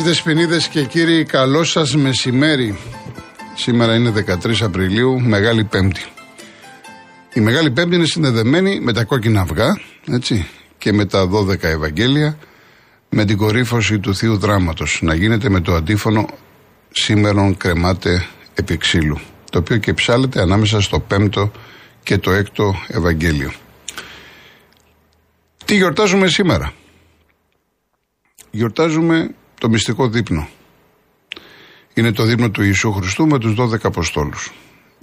Κυρίες Δεσποινίδες και κύριοι, καλό σας μεσημέρι. Σήμερα είναι 13 Απριλίου, Μεγάλη Πέμπτη. Η Μεγάλη Πέμπτη είναι συνδεδεμένη με τα κόκκινα αυγά, έτσι, και με τα 12 Ευαγγέλια, με την κορύφωση του Θείου Δράματος. Να γίνεται με το αντίφωνο «Σήμερον κρεμάται επί ξύλου», το οποίο και ψάλεται ανάμεσα στο 5ο και το 6ο Ευαγγέλιο. Τι γιορτάζουμε σήμερα; Γιορτάζουμε το μυστικό δείπνο. Είναι το δείπνο του Ιησού Χριστού με τους 12 Αποστόλους.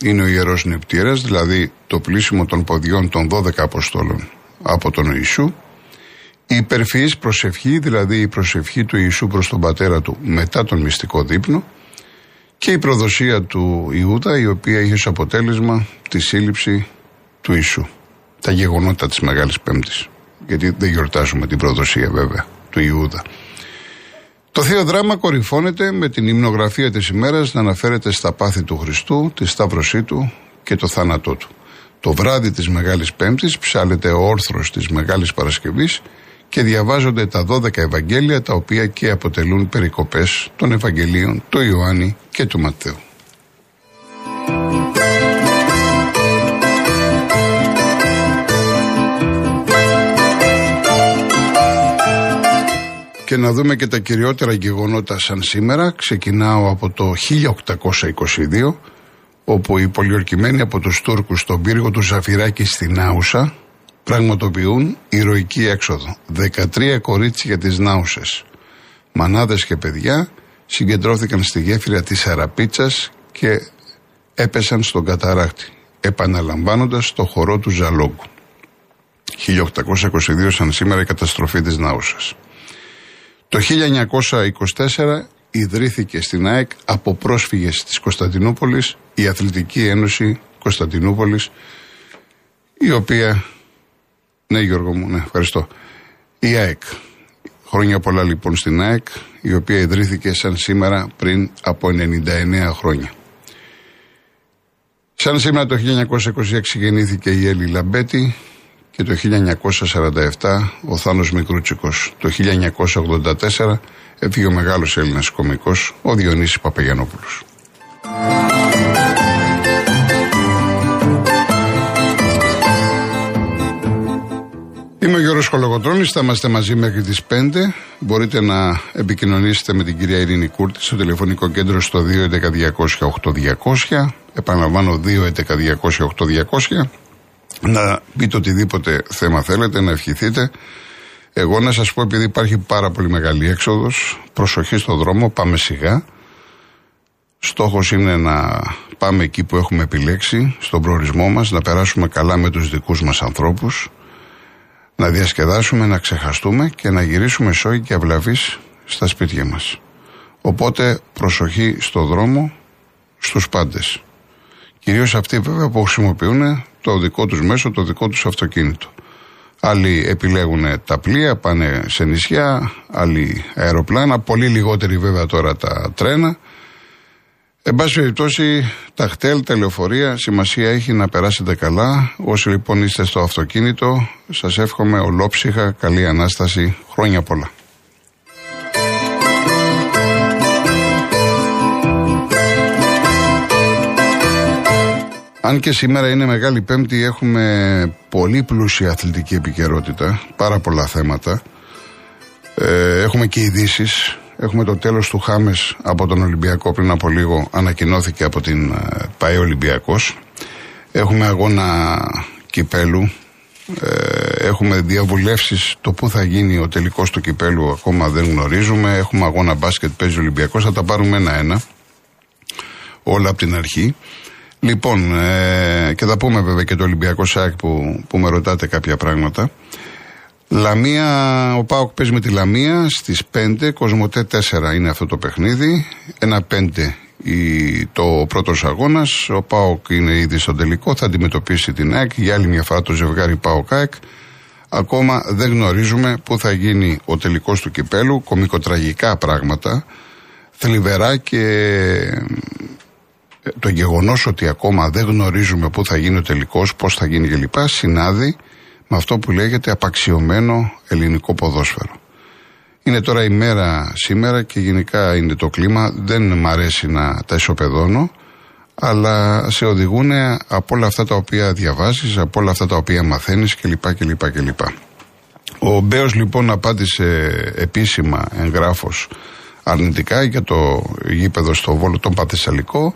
Είναι ο Ιερός Νεπτήρας, δηλαδή το πλήσιμο των ποδιών των 12 Αποστόλων από τον Ιησού. Η υπερφυής προσευχή, δηλαδή η προσευχή του Ιησού προς τον Πατέρα του μετά τον μυστικό δείπνο και η προδοσία του Ιούδα η οποία είχε ως αποτέλεσμα τη σύλληψη του Ιησού. Τα γεγονότα της Μεγάλης Πέμπτης. Γιατί δεν γιορτάζουμε την προδοσία βέβαια του Ιούδα. Το Θείο Δράμα κορυφώνεται με την υμνογραφία της ημέρας να αναφέρεται στα πάθη του Χριστού, τη σταύρωσή του και το θάνατό του. Το βράδυ της Μεγάλης Πέμπτης ψάλεται ο όρθρος της Μεγάλης Παρασκευής και διαβάζονται τα 12 Ευαγγέλια τα οποία και αποτελούν περικοπές των Ευαγγελίων του Ιωάννη και του Ματθαίου. Και να δούμε και τα κυριότερα γεγονότα σαν σήμερα. Ξεκινάω από το 1822, όπου οι πολιορκημένοι από τους Τούρκους στον πύργο του Ζαφυράκη στην Άουσα πραγματοποιούν ηρωική έξοδο. 13 κορίτσια της Νάουσες, μανάδες και παιδιά, συγκεντρώθηκαν στη γέφυρα της Αραπίτσας και έπεσαν στον καταράκτη, επαναλαμβάνοντας το χορό του Ζαλόγκου. 1822 σαν σήμερα η καταστροφή της Νάουσας. Το 1924 ιδρύθηκε στην ΑΕΚ από πρόσφυγες της Κωνσταντινούπολης η Αθλητική Ένωση Κωνσταντινούπολης η οποία, ναι Γιώργο μου, ναι ευχαριστώ, η ΑΕΚ. Χρόνια πολλά λοιπόν στην ΑΕΚ η οποία ιδρύθηκε σαν σήμερα πριν από 99 χρόνια. Σαν σήμερα το 1926 γεννήθηκε η Έλλη Λαμπέτη, και το 1947 ο Θάνος Μικρούτσικος. Το 1984 έφυγε ο μεγάλος Έλληνας κομικός, ο Διονύσης Παπαγιανόπουλος. Είμαι ο Γιώργος Χολογοτρώνης, θα είμαστε μαζί μέχρι τις 5. Μπορείτε να επικοινωνήσετε με την κυρία Ειρήνη Κούρτη στο τηλεφωνικό κέντρο στο 211-200-8200. Επαναλαμβάνω 211-200-8200 να πείτε οτιδήποτε θέμα θέλετε, να ευχηθείτε. Εγώ να σας πω επειδή υπάρχει πάρα πολύ μεγάλη έξοδος, προσοχή στο δρόμο, πάμε σιγά. Στόχος είναι να πάμε εκεί που έχουμε επιλέξει, στον προορισμό μας, να περάσουμε καλά με τους δικούς μας ανθρώπους, να διασκεδάσουμε, να ξεχαστούμε και να γυρίσουμε σόι και αυλαβείς στα σπίτια μας. Οπότε προσοχή στο δρόμο, στους πάντες. Κυρίως αυτοί βέβαια που χρησιμοποιούν το δικό τους μέσο, το δικό τους αυτοκίνητο. Άλλοι επιλέγουν τα πλοία, πάνε σε νησιά, άλλοι αεροπλάνα, πολύ λιγότεροι βέβαια τώρα τα τρένα. Εν πάση περιπτώσει, τα χτέλ, τα λεωφορεία, σημασία έχει να περάσετε καλά. Όσοι λοιπόν είστε στο αυτοκίνητο, σας εύχομαι ολόψυχα, καλή Ανάσταση, χρόνια πολλά. Αν και σήμερα είναι Μεγάλη Πέμπτη, έχουμε πολύ πλούσια αθλητική επικαιρότητα, πάρα πολλά θέματα. Ε, έχουμε και ειδήσεις. Έχουμε το τέλος του Χάμες από τον Ολυμπιακό πριν από λίγο, ανακοινώθηκε από την ε, ΠαΕ Ολυμπιακός. Έχουμε αγώνα κυπέλου. Ε, έχουμε διαβουλεύσεις το πού θα γίνει ο τελικός του κυπέλου, ακόμα δεν γνωρίζουμε. Έχουμε αγώνα μπάσκετ, παίζει ο Ολυμπιακός, θα τα πάρουμε ένα-ένα. Όλα από την αρχή. Λοιπόν, ε, και θα πούμε βέβαια και το Ολυμπιακό ΣΑΚ που, που με ρωτάτε κάποια πράγματα. Λαμία, ο Πάοκ παίζει με τη Λαμία στις 5, Κοσμοτέ 4 είναι αυτό το παιχνίδι. Ένα 5 η, το πρώτος αγώνας. Ο Πάοκ είναι ήδη στο τελικό, θα αντιμετωπίσει την ΑΕΚ. Για άλλη μια φορά το ζευγάρι Πάοκ ΑΕΚ. Ακόμα δεν γνωρίζουμε πού θα γίνει ο τελικός του κυπέλου. Κομικοτραγικά πράγματα. Θλιβερά και το γεγονός ότι ακόμα δεν γνωρίζουμε πού θα γίνει ο τελικός, πώς θα γίνει κλπ. συνάδει με αυτό που λέγεται απαξιωμένο ελληνικό ποδόσφαιρο. Είναι τώρα η μέρα σήμερα και γενικά είναι το κλίμα. Δεν μ' αρέσει να τα ισοπεδώνω, αλλά σε οδηγούν από όλα αυτά τα οποία διαβάζεις, από όλα αυτά τα οποία μαθαίνεις κλπ. κλπ, κλπ. Ο Μπέος λοιπόν απάντησε επίσημα εγγράφος αρνητικά για το γήπεδο στο Βόλο τον Πατεσσαλικό.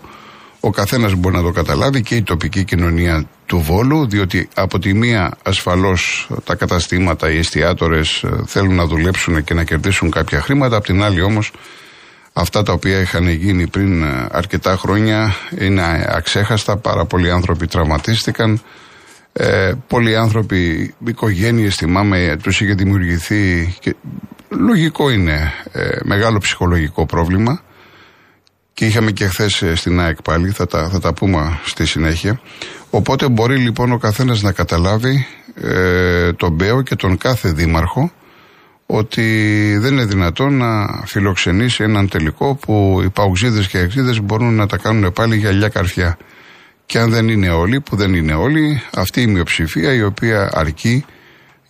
Ο καθένας μπορεί να το καταλάβει και η τοπική κοινωνία του Βόλου, διότι από τη μία ασφαλώς τα καταστήματα, οι εστιατόρες ε, θέλουν να δουλέψουν και να κερδίσουν κάποια χρήματα, από την άλλη όμως αυτά τα οποία είχαν γίνει πριν ε, αρκετά χρόνια είναι αξέχαστα. Πάρα πολλοί άνθρωποι τραυματίστηκαν. Ε, πολλοί άνθρωποι, οικογένειες, θυμάμαι, τους είχε δημιουργηθεί. Και λογικό είναι ε, μεγάλο ψυχολογικό πρόβλημα. Και είχαμε και χθες ε, στην ΑΕΚ πάλι, θα τα, θα τα πούμε στη συνέχεια. Οπότε μπορεί λοιπόν ο καθένας να καταλάβει ε, τον Μπέο και τον κάθε δήμαρχο ότι δεν είναι δυνατόν να φιλοξενήσει έναν τελικό που οι παουξίδες και οι μπορούν να τα κάνουν πάλι για αλλιά καρφιά. Και αν δεν είναι όλοι, που δεν είναι όλοι, αυτή η μειοψηφία η οποία αρκεί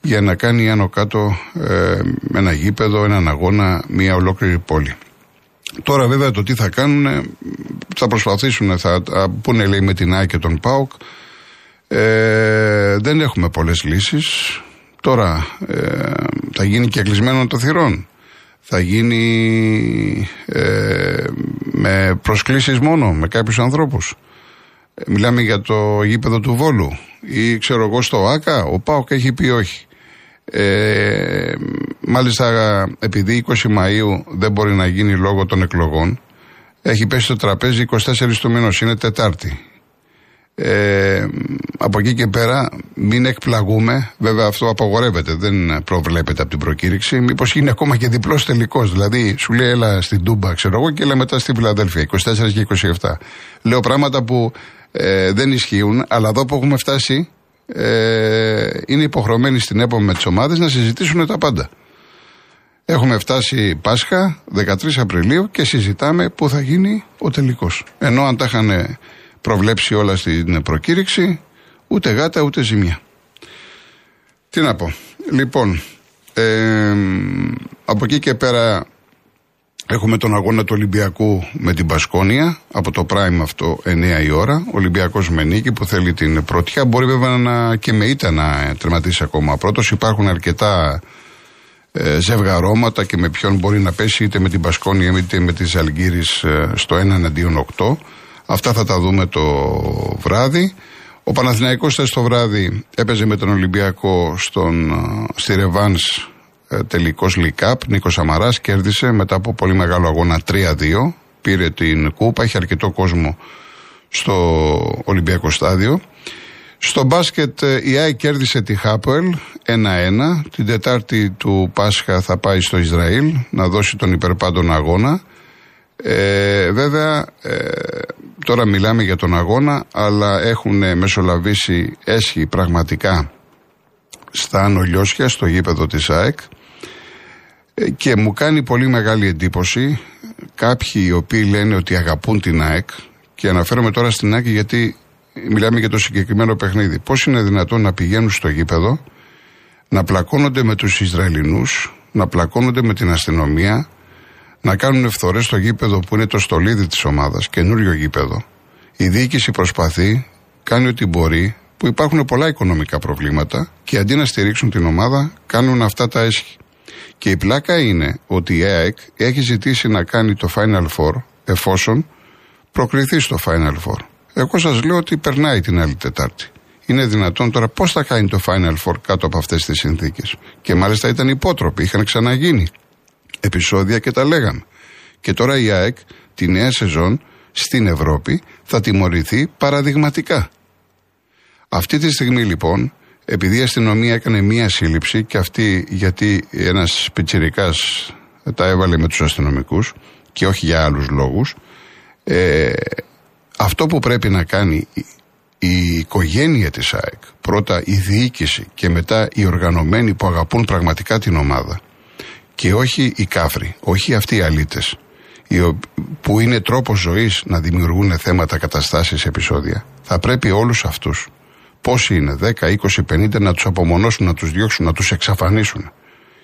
για να κάνει άνω κάτω ε, ένα γήπεδο, έναν αγώνα, μια ολόκληρη πόλη. Τώρα βέβαια το τι θα κάνουν, θα προσπαθήσουν, θα πούνε λέει με την ΆΕ και τον ΠΑΟΚ. Ε, δεν έχουμε πολλές λύσεις. Τώρα ε, θα γίνει και κλεισμένο το θυρών. Θα γίνει ε, με προσκλήσεις μόνο, με κάποιους ανθρώπους. Ε, μιλάμε για το γήπεδο του Βόλου ή ξέρω εγώ στο ΆΚΑ, ο ΠΑΟΚ έχει πει όχι. Ε, μάλιστα επειδή 20 Μαΐου δεν μπορεί να γίνει λόγω των εκλογών έχει πέσει το τραπέζι 24 του μήνος, είναι Τετάρτη. Ε, από εκεί και πέρα μην εκπλαγούμε, βέβαια αυτό απαγορεύεται, δεν προβλέπεται από την προκήρυξη, μήπως είναι ακόμα και διπλός τελικός, δηλαδή σου λέει έλα στην Τούμπα ξέρω εγώ και έλα μετά στη Φιλαδέλφια, 24 και 27. Λέω πράγματα που ε, δεν ισχύουν, αλλά εδώ που έχουμε φτάσει ε, είναι υποχρεωμένοι στην ΕΠΟ με τις ομάδες να συζητήσουν τα πάντα. Έχουμε φτάσει Πάσχα 13 Απριλίου και συζητάμε πού θα γίνει ο τελικός. Ενώ αν τα είχαν προβλέψει όλα στην προκήρυξη, ούτε γάτα ούτε ζημιά. Τι να πω. Λοιπόν, ε, από εκεί και πέρα Έχουμε τον αγώνα του Ολυμπιακού με την Πασκόνια από το Prime αυτό 9 η ώρα. Ο Ολυμπιακός με νίκη που θέλει την πρωτιά. Μπορεί βέβαια να, και με ήττα να τερματίσει ακόμα πρώτος. Υπάρχουν αρκετά ε, ζευγαρώματα και με ποιον μπορεί να πέσει είτε με την Πασκόνια είτε με τη Αλγύρη ε, στο 1 εναντίον 8. Αυτά θα τα δούμε το βράδυ. Ο Παναθηναϊκός το βράδυ έπαιζε με τον Ολυμπιακό στον, ε, στη Ρεβάνς ε, τελικός Λικάπ. Νίκος Αμαρά κέρδισε μετά από πολύ μεγάλο αγώνα 3-2. Πήρε την κούπα, έχει αρκετό κόσμο στο Ολυμπιακό στάδιο. Στο μπάσκετ ε, η ΆΗ κέρδισε τη Χάπελ 1-1. Την Τετάρτη του Πάσχα θα πάει στο Ισραήλ να δώσει τον υπερπάντων αγώνα. Ε, βέβαια, ε, τώρα μιλάμε για τον αγώνα, αλλά έχουν μεσολαβήσει έσχη πραγματικά στα Ανολιώσια, στο γήπεδο της ΑΕΚ. Ε, και μου κάνει πολύ μεγάλη εντύπωση κάποιοι οι οποίοι λένε ότι αγαπούν την ΑΕΚ και αναφέρομαι τώρα στην ΑΕΚ γιατί μιλάμε για το συγκεκριμένο παιχνίδι. Πώς είναι δυνατόν να πηγαίνουν στο γήπεδο, να πλακώνονται με τους Ισραηλινούς, να πλακώνονται με την αστυνομία, να κάνουν ευθορές στο γήπεδο που είναι το στολίδι της ομάδας, καινούριο γήπεδο. Η διοίκηση προσπαθεί, κάνει ό,τι μπορεί, που υπάρχουν πολλά οικονομικά προβλήματα και αντί να στηρίξουν την ομάδα, κάνουν αυτά τα έσχη. Και η πλάκα είναι ότι η ΑΕΚ έχει ζητήσει να κάνει το Final Four εφόσον προκριθεί στο Final Four. Εγώ σας λέω ότι περνάει την άλλη Τετάρτη. Είναι δυνατόν τώρα πώς θα κάνει το Final Four κάτω από αυτές τις συνθήκες. Και μάλιστα ήταν υπότροποι, είχαν ξαναγίνει επεισόδια και τα λέγαμε. Και τώρα η ΑΕΚ τη νέα σεζόν στην Ευρώπη θα τιμωρηθεί παραδειγματικά. Αυτή τη στιγμή λοιπόν επειδή η αστυνομία έκανε μία σύλληψη και αυτή γιατί ένας πιτσιρικάς τα έβαλε με τους αστυνομικούς και όχι για άλλους λόγους, ε, αυτό που πρέπει να κάνει η οικογένεια της ΑΕΚ, πρώτα η διοίκηση και μετά οι οργανωμένοι που αγαπούν πραγματικά την ομάδα και όχι οι κάφροι, όχι αυτοί οι αλήτες, που είναι τρόπος ζωής να δημιουργούν θέματα, καταστάσεις, επεισόδια. Θα πρέπει όλους αυτούς Πόσοι είναι, 10, 20, 50, να τους απομονώσουν, να τους διώξουν, να τους εξαφανίσουν.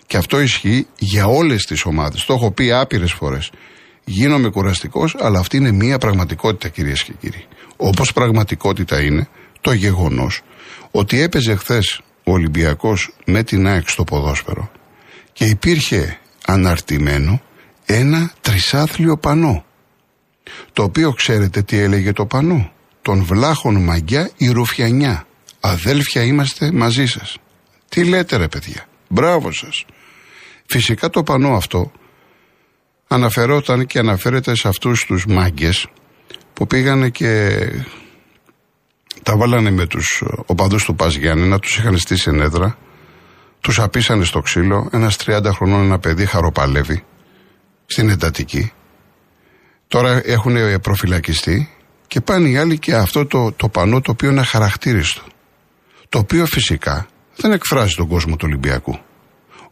Και αυτό ισχύει για όλες τις ομάδες. Το έχω πει άπειρες φορές. Γίνομαι κουραστικός, αλλά αυτή είναι μία πραγματικότητα, κυρίες και κύριοι. Όπως πραγματικότητα είναι το γεγονός ότι έπαιζε χθες ο Ολυμπιακός με την ΑΕΚ στο ποδόσφαιρο και υπήρχε αναρτημένο ένα τρισάθλιο πανό. Το οποίο ξέρετε τι έλεγε το πανό. Τον βλάχων μαγκιά η ρουφιανιά. Αδέλφια είμαστε μαζί σας. Τι λέτε ρε παιδιά; Μπράβο σας. Φυσικά το πανό αυτό αναφερόταν και αναφέρεται σε αυτούς τους μάγκες που πήγανε και τα βάλανε με τους οπαδούς του Πας Γιάννη να τους είχαν στήσει ενέδρα τους απίσανε στο ξύλο ένας 30 χρονών ένα παιδί χαροπαλεύει στην εντατική τώρα έχουν προφυλακιστεί και πάνε οι άλλοι και αυτό το, το πανό το οποίο είναι αχαρακτήριστο το οποίο φυσικά δεν εκφράζει τον κόσμο του Ολυμπιακού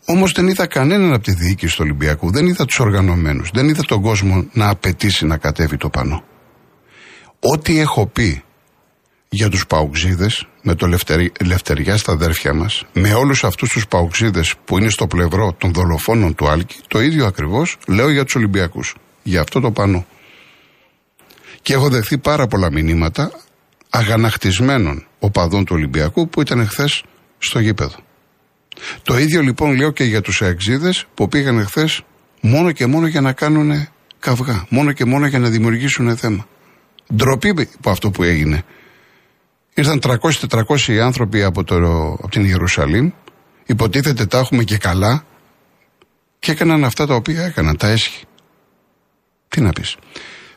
Όμως δεν είδα κανέναν από τη διοίκηση του Ολυμπιακού, δεν είδα τους οργανωμένους, δεν είδα τον κόσμο να απαιτήσει να κατέβει το πανό. Ό,τι έχω πει για τους παουξίδες, με το λευτερι, Λευτεριά στα αδέρφια μας, με όλους αυτούς τους παουξίδες που είναι στο πλευρό των δολοφόνων του Άλκη, το ίδιο ακριβώς λέω για τους Ολυμπιακούς, για αυτό το πανό. Και έχω δεχθεί πάρα πολλά μηνύματα αγανακτισμένων οπαδών του Ολυμπιακού που ήταν χθε στο γήπεδο. Το ίδιο λοιπόν λέω και για τους αεξίδες που πήγαν χθε μόνο και μόνο για να κάνουν καυγά, μόνο και μόνο για να δημιουργήσουν θέμα. Ντροπή από αυτό που έγινε. Ήρθαν 300-400 άνθρωποι από, το, από την Ιερουσαλήμ, υποτίθεται τα έχουμε και καλά και έκαναν αυτά τα οποία έκαναν, τα έσχη. Τι να πεις.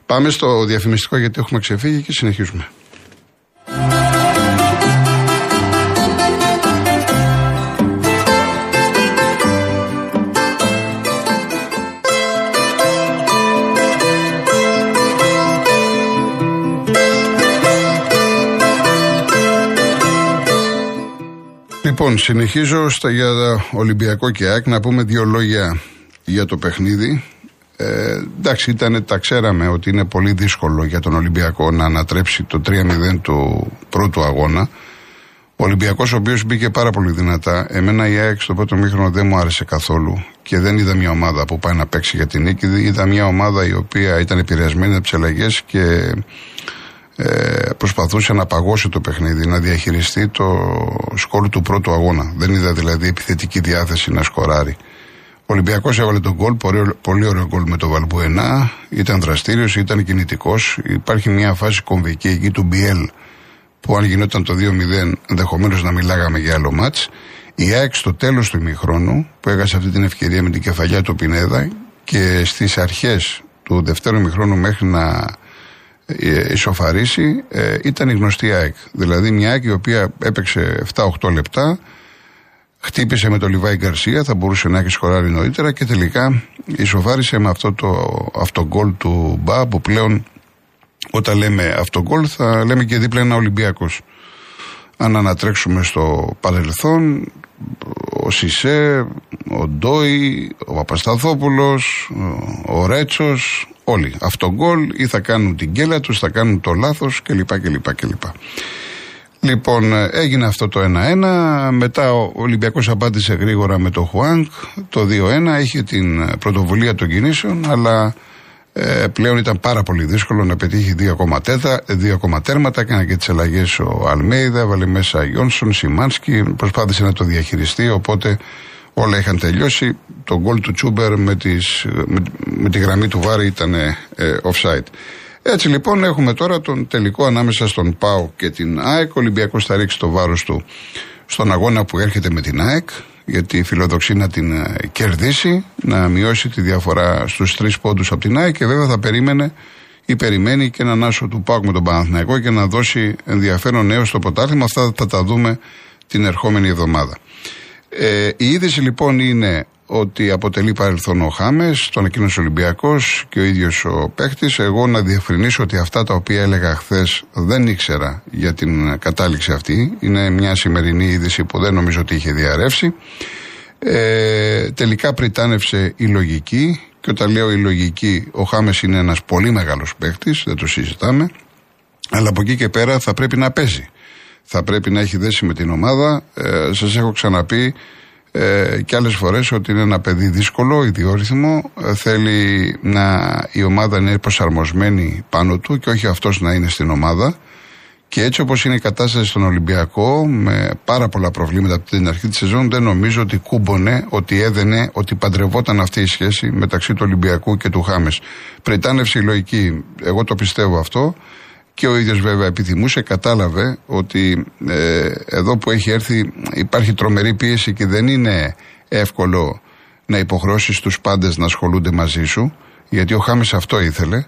Πάμε στο διαφημιστικό γιατί έχουμε ξεφύγει και συνεχίζουμε. Λοιπόν, συνεχίζω στα, για Ολυμπιακό και ΑΕΚ να πούμε δύο λόγια για το παιχνίδι. Ε, εντάξει, ήταν, τα ξέραμε ότι είναι πολύ δύσκολο για τον Ολυμπιακό να ανατρέψει το 3-0 του πρώτου αγώνα. Ο Ολυμπιακός, ο οποίος μπήκε πάρα πολύ δυνατά. Εμένα η ΑΕΚ στο πρώτο μήχρονο δεν μου άρεσε καθόλου και δεν είδα μια ομάδα που πάει να παίξει για την νίκη. Είδα μια ομάδα η οποία ήταν επηρεασμένη από τις αλλαγές και ε, προσπαθούσε να παγώσει το παιχνίδι, να διαχειριστεί το σκορ του πρώτου αγώνα. Δεν είδα δηλαδή επιθετική διάθεση να σκοράρει. Ο Ολυμπιακός έβαλε τον γκολ, πολύ, πολύ ωραίο γκολ με το Βαλμπουενά. Ήταν δραστήριος, ήταν κινητικός. Υπάρχει μια φάση κομβική εκεί του Μπιέλ που αν γινόταν το 2-0 ενδεχομένως να μιλάγαμε για άλλο μάτς. Η ΑΕΚ στο τέλος του ημιχρόνου που έγασε αυτή την ευκαιρία με την κεφαλιά του Πινέδα και στις αρχές του δευτέρου ημιχρόνου μέχρι να ε, ισοφαρίσει ε, ήταν η γνωστή ΑΕΚ. Δηλαδή μια ΑΕΚ η οποία έπαιξε 7-8 λεπτά, χτύπησε με το Λιβάη Γκαρσία, θα μπορούσε να έχει σκοράρει νωρίτερα και τελικά ισοφάρισε με αυτό το αυτογκόλ του Μπα που πλέον όταν λέμε αυτογκόλ θα λέμε και δίπλα ένα Ολυμπιακός. Αν ανατρέξουμε στο παρελθόν, ο Σισε, ο Ντόι, ο Παπασταθόπουλος, ο Ρέτσος, Όλοι. Αυτό γκολ ή θα κάνουν την κέλα τους, θα κάνουν το λάθος κλπ. κλπ, κλπ. Λοιπόν, έγινε αυτό το 1-1. Μετά ο Ολυμπιακός απάντησε γρήγορα με το Χουάνκ. Το 2-1 είχε την πρωτοβουλία των κινήσεων, αλλά ε, πλέον ήταν πάρα πολύ δύσκολο να πετύχει δύο ακόμα, τέτα, δύο ακόμα τέρματα. Έκανε και τις αλλαγές ο Αλμέιδα, βάλε μέσα Γιόνσον, Σιμάνσκι. Προσπάθησε να το διαχειριστεί, οπότε όλα είχαν τελειώσει. Το γκολ του Τσούμπερ με, τις, με, τη γραμμή του Βάρη ήταν ε, offside. Έτσι λοιπόν έχουμε τώρα τον τελικό ανάμεσα στον ΠΑΟ και την ΑΕΚ. Ο Ολυμπιακός θα ρίξει το βάρος του στον αγώνα που έρχεται με την ΑΕΚ γιατί φιλοδοξεί να την ε, κερδίσει, να μειώσει τη διαφορά στους τρεις πόντους από την ΑΕΚ και βέβαια θα περίμενε ή περιμένει και έναν άσο του ΠΑΟΚ με τον Παναθηναϊκό και να δώσει ενδιαφέρον νέο στο ποτάθλημα. Αυτά θα τα δούμε την ερχόμενη εβδομάδα. Ε, η είδηση λοιπόν είναι ότι αποτελεί παρελθόν ο Χάμες, τον ανακοίνωσε ο Ολυμπιακός και ο ίδιος ο παίχτης. Εγώ να διευκρινίσω ότι αυτά τα οποία έλεγα χθες δεν ήξερα για την κατάληξη αυτή. Είναι μια σημερινή είδηση που δεν νομίζω ότι είχε διαρρεύσει. Ε, τελικά πριτάνευσε η λογική και όταν λέω η λογική, ο Χάμες είναι ένας πολύ μεγάλος παίχτης, δεν το συζητάμε. Αλλά από εκεί και πέρα θα πρέπει να παίζει θα πρέπει να έχει δέσει με την ομάδα. Ε, Σας έχω ξαναπεί, ε, και άλλες φορές ότι είναι ένα παιδί δύσκολο, ιδιόρυθμο, ε, θέλει να, η ομάδα να είναι προσαρμοσμένη πάνω του και όχι αυτός να είναι στην ομάδα. Και έτσι όπως είναι η κατάσταση στον Ολυμπιακό, με πάρα πολλά προβλήματα από την αρχή της σεζόν, δεν νομίζω ότι κούμπονε, ότι έδαινε, ότι παντρευόταν αυτή η σχέση μεταξύ του Ολυμπιακού και του Χάμες. Πρετάνευση λογική, εγώ το πιστεύω αυτό και ο ίδιος βέβαια επιθυμούσε, κατάλαβε ότι ε, εδώ που έχει έρθει υπάρχει τρομερή πίεση και δεν είναι εύκολο να υποχρώσεις τους πάντες να ασχολούνται μαζί σου, γιατί ο Χάμες αυτό ήθελε.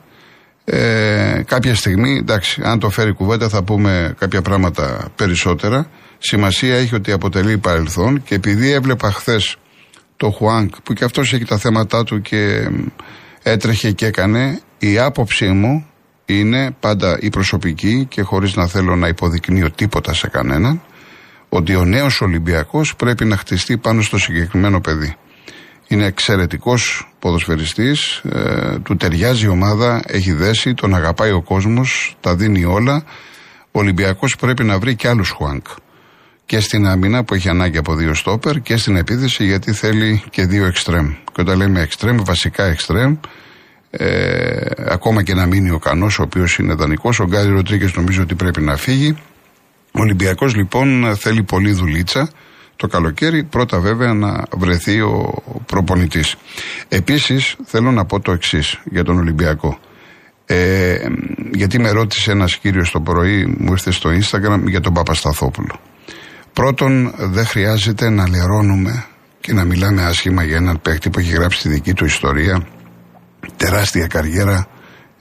Ε, κάποια στιγμή, εντάξει, αν το φέρει κουβέντα θα πούμε κάποια πράγματα περισσότερα. Σημασία έχει ότι αποτελεί παρελθόν και επειδή έβλεπα χθες το Χουάνκ που και αυτός έχει τα θέματα του και έτρεχε και έκανε, η άποψή μου είναι πάντα η προσωπική και χωρίς να θέλω να υποδεικνύω τίποτα σε κανέναν ότι ο νέος Ολυμπιακός πρέπει να χτιστεί πάνω στο συγκεκριμένο παιδί. Είναι εξαιρετικός ποδοσφαιριστής, ε, του ταιριάζει η ομάδα, έχει δέσει, τον αγαπάει ο κόσμος, τα δίνει όλα. Ο Ολυμπιακός πρέπει να βρει και άλλους Χουάνκ. Και στην άμυνα που έχει ανάγκη από δύο στόπερ και στην επίθεση γιατί θέλει και δύο εξτρέμ. Και όταν λέμε εξτρέμ, βασικά εξτρέμ, ε, ακόμα και να μείνει ο Κανός, ο οποίος είναι δανεικός. Ο Γκάρι Ροντρίγκες νομίζω ότι πρέπει να φύγει. Ο Ολυμπιακός λοιπόν θέλει πολύ δουλίτσα το καλοκαίρι. Πρώτα βέβαια να βρεθεί ο προπονητής. Επίσης θέλω να πω το εξής για τον Ολυμπιακό. Ε, γιατί με ρώτησε ένας κύριος το πρωί, μου ήρθε στο Instagram για τον Παπασταθόπουλο. Πρώτον, δεν χρειάζεται να λερώνουμε και να μιλάμε άσχημα για έναν παίκτη που έχει γράψει τη δική του ιστορία τεράστια καριέρα,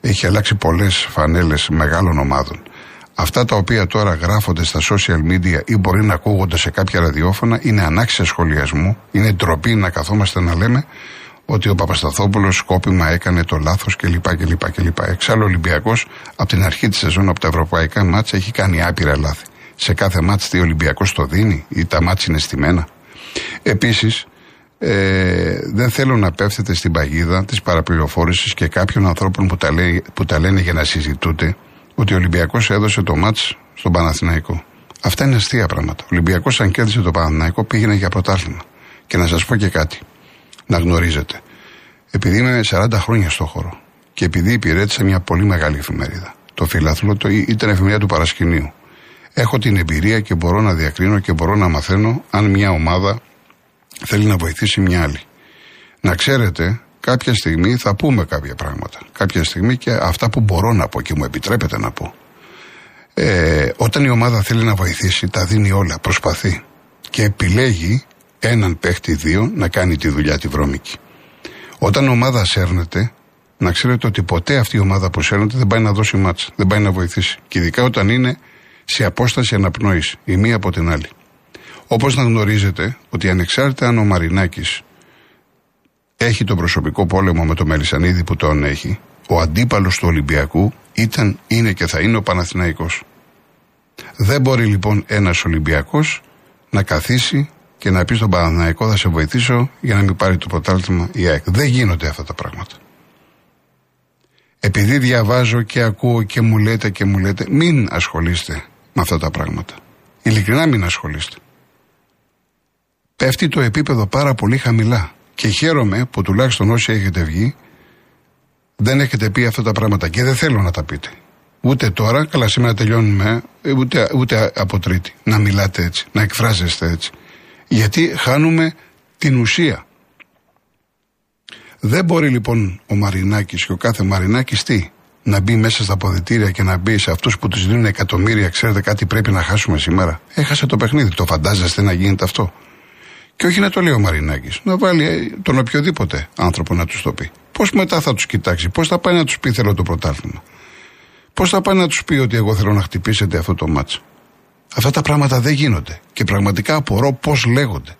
έχει αλλάξει πολλές φανέλες μεγάλων ομάδων. Αυτά τα οποία τώρα γράφονται στα social media ή μπορεί να ακούγονται σε κάποια ραδιόφωνα είναι ανάξια σχολιασμού, είναι ντροπή να καθόμαστε να λέμε ότι ο Παπασταθόπουλος σκόπιμα έκανε το λάθος κλπ. κλπ, κλπ. Εξάλλου ο Ολυμπιακός από την αρχή της σεζόν από τα ευρωπαϊκά μάτσα έχει κάνει άπειρα λάθη. Σε κάθε μάτς τι ο Ολυμπιακός το δίνει ή τα μάτς είναι στημένα. Επίσης ε, δεν θέλω να πέφτετε στην παγίδα της παραπληροφόρησης και κάποιων ανθρώπων που τα, λέει, που τα λένε για να συζητούνται ότι ο Ολυμπιακός έδωσε το μάτς στον Παναθηναϊκό. Αυτά είναι αστεία πράγματα. Ο Ολυμπιακός, αν κέρδισε το Παναθηναϊκό, πήγαινε για πρωτάθλημα. Και να σας πω και κάτι, να γνωρίζετε. Επειδή είμαι 40 χρόνια στο χώρο και επειδή υπηρέτησα μια πολύ μεγάλη εφημερίδα, το φιλάθλο το, ήταν εφημερίδα του παρασκηνίου. Έχω την εμπειρία και μπορώ να διακρίνω και μπορώ να μαθαίνω αν μια ομάδα θέλει να βοηθήσει μια άλλη. Να ξέρετε, κάποια στιγμή θα πούμε κάποια πράγματα. Κάποια στιγμή και αυτά που μπορώ να πω και μου επιτρέπετε να πω. Ε, όταν η ομάδα θέλει να βοηθήσει, τα δίνει όλα, προσπαθεί. Και επιλέγει έναν παίχτη δύο να κάνει τη δουλειά τη βρώμικη. Όταν η ομάδα σέρνεται, να ξέρετε ότι ποτέ αυτή η ομάδα που σέρνεται δεν πάει να δώσει μάτσα, δεν πάει να βοηθήσει. Και ειδικά όταν είναι σε απόσταση αναπνοής, η μία από την άλλη. Όπως να γνωρίζετε ότι ανεξάρτητα αν ο Μαρινάκης έχει τον προσωπικό πόλεμο με το Μελισανίδη που τον έχει, ο αντίπαλος του Ολυμπιακού ήταν, είναι και θα είναι ο Παναθηναϊκός. Δεν μπορεί λοιπόν ένας Ολυμπιακός να καθίσει και να πει στον Παναθηναϊκό θα σε βοηθήσω για να μην πάρει το πρωτάθλημα η ΑΕΚ. Δεν γίνονται αυτά τα πράγματα. Επειδή διαβάζω και ακούω και μου λέτε και μου λέτε, μην ασχολείστε με αυτά τα πράγματα. Ειλικρινά μην ασχολείστε πέφτει το επίπεδο πάρα πολύ χαμηλά. Και χαίρομαι που τουλάχιστον όσοι έχετε βγει δεν έχετε πει αυτά τα πράγματα και δεν θέλω να τα πείτε. Ούτε τώρα, καλά σήμερα τελειώνουμε, ούτε, ούτε από τρίτη. Να μιλάτε έτσι, να εκφράζεστε έτσι. Γιατί χάνουμε την ουσία. Δεν μπορεί λοιπόν ο Μαρινάκης και ο κάθε Μαρινάκης τι, να μπει μέσα στα ποδητήρια και να μπει σε αυτούς που τους δίνουν εκατομμύρια, ξέρετε κάτι πρέπει να χάσουμε σήμερα. Έχασε το παιχνίδι. Το φαντάζεστε να γίνεται αυτό; Και όχι να το λέει ο Μαρινάκης, να βάλει ε, τον οποιοδήποτε άνθρωπο να τους το πει. Πώς μετά θα τους κοιτάξει, πώς θα πάει να τους πει θέλω το πρωτάθλημα. Πώς θα πάει να τους πει ότι εγώ θέλω να χτυπήσετε αυτό το μάτσο. Αυτά τα πράγματα δεν γίνονται. Και πραγματικά απορώ πώς λέγονται.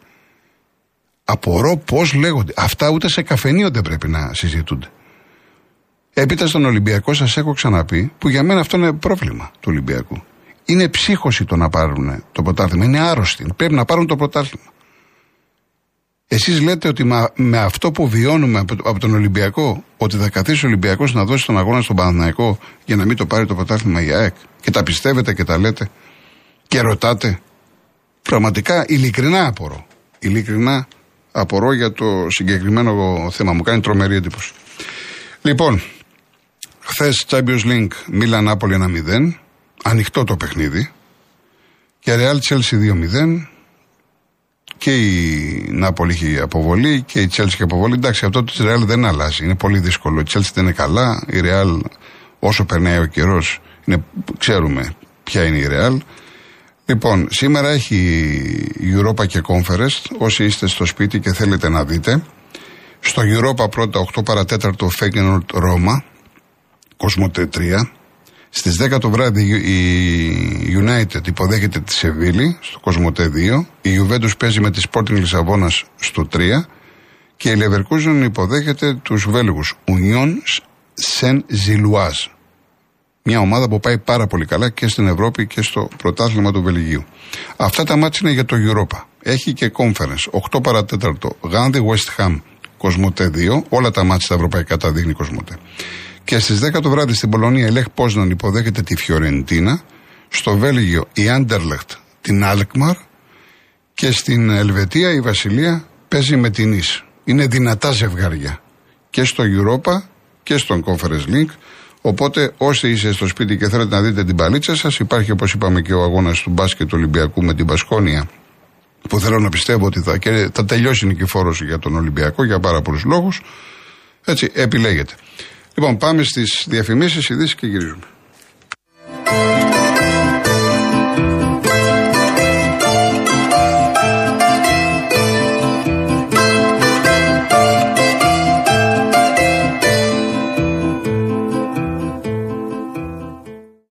Απορώ πώς λέγονται. Αυτά ούτε σε καφενείο δεν πρέπει να συζητούνται. Έπειτα στον Ολυμπιακό σας έχω ξαναπεί, που για μένα αυτό είναι πρόβλημα του Ολυμπιακού. Είναι ψύχωση το να πάρουν το πρωτάθλημα. Είναι άρρωστοι. Πρέπει να πάρουν το πρωτάθλημα. Εσείς λέτε ότι με αυτό που βιώνουμε από τον Ολυμπιακό, ότι θα καθίσει ο Ολυμπιακός να δώσει τον αγώνα στον Παναναϊκό για να μην το πάρει το πρωτάθλημα η ΑΕΚ; Και τα πιστεύετε και τα λέτε; Και ρωτάτε; Πραγματικά ειλικρινά απορώ. Ειλικρινά απορώ για το συγκεκριμένο θέμα. Μου κάνει τρομερή εντύπωση. Λοιπόν, χθες Champions League Μίλαν Νάπολη 1-0. Ανοιχτό το παιχνίδι. Και Real Chelsea 2-0. Και η Νάπολη έχει αποβολή και η Chelsea έχει αποβολή. Εντάξει, αυτό της Real δεν αλλάζει. Είναι πολύ δύσκολο. Η Chelsea δεν είναι καλά. Η Real όσο περνάει ο καιρός ξέρουμε ποια είναι η Real. Λοιπόν, σήμερα έχει Europa και Conference. Όσοι είστε στο σπίτι και θέλετε να δείτε. Στο Europa πρώτα 8 παρατέταρτο Feyenoord Ρώμα, Κοσμοτέ 3. Στις 10 το βράδυ η United υποδέχεται τη Σεβίλη στο Κοσμοτέ 2. Η Juventus παίζει με τη Sporting Λισαβόνας στο 3. Και η Leverkusen υποδέχεται τους Βέλγους Union Saint Gilloise. Μια ομάδα που πάει πάρα πολύ καλά και στην Ευρώπη και στο πρωτάθλημα του Βελγίου. Αυτά τα μάτια είναι για το Europa. Έχει και conference. 8 παρατέταρτο. Γάνδη West Ham. Κοσμοτέ 2. Όλα τα μάτια στα ευρωπαϊκά τα δείχνει Κοσμοτέ. Και στις 10 το βράδυ στην Πολωνία η Λεχ Πόσνον υποδέχεται τη Φιωρεντίνα. Στο Βέλγιο η Άντερλεχτ την Αλκμαρ. Και στην Ελβετία η Βασιλεία παίζει με την Ις. Είναι δυνατά ζευγάρια. Και στο Europa και στον Conference League. Οπότε, όσοι είστε στο σπίτι και θέλετε να δείτε την παλίτσα σας, υπάρχει όπως είπαμε και ο αγώνας του μπάσκετ του Ολυμπιακού με την Πασχόνια, που θέλω να πιστεύω ότι θα, και θα τελειώσει η νικηφόρος για τον Ολυμπιακό για πάρα πολλούς λόγους. Έτσι, επιλέγετε. Λοιπόν, πάμε στις διαφημίσεις, ειδήσεις και γυρίζουμε.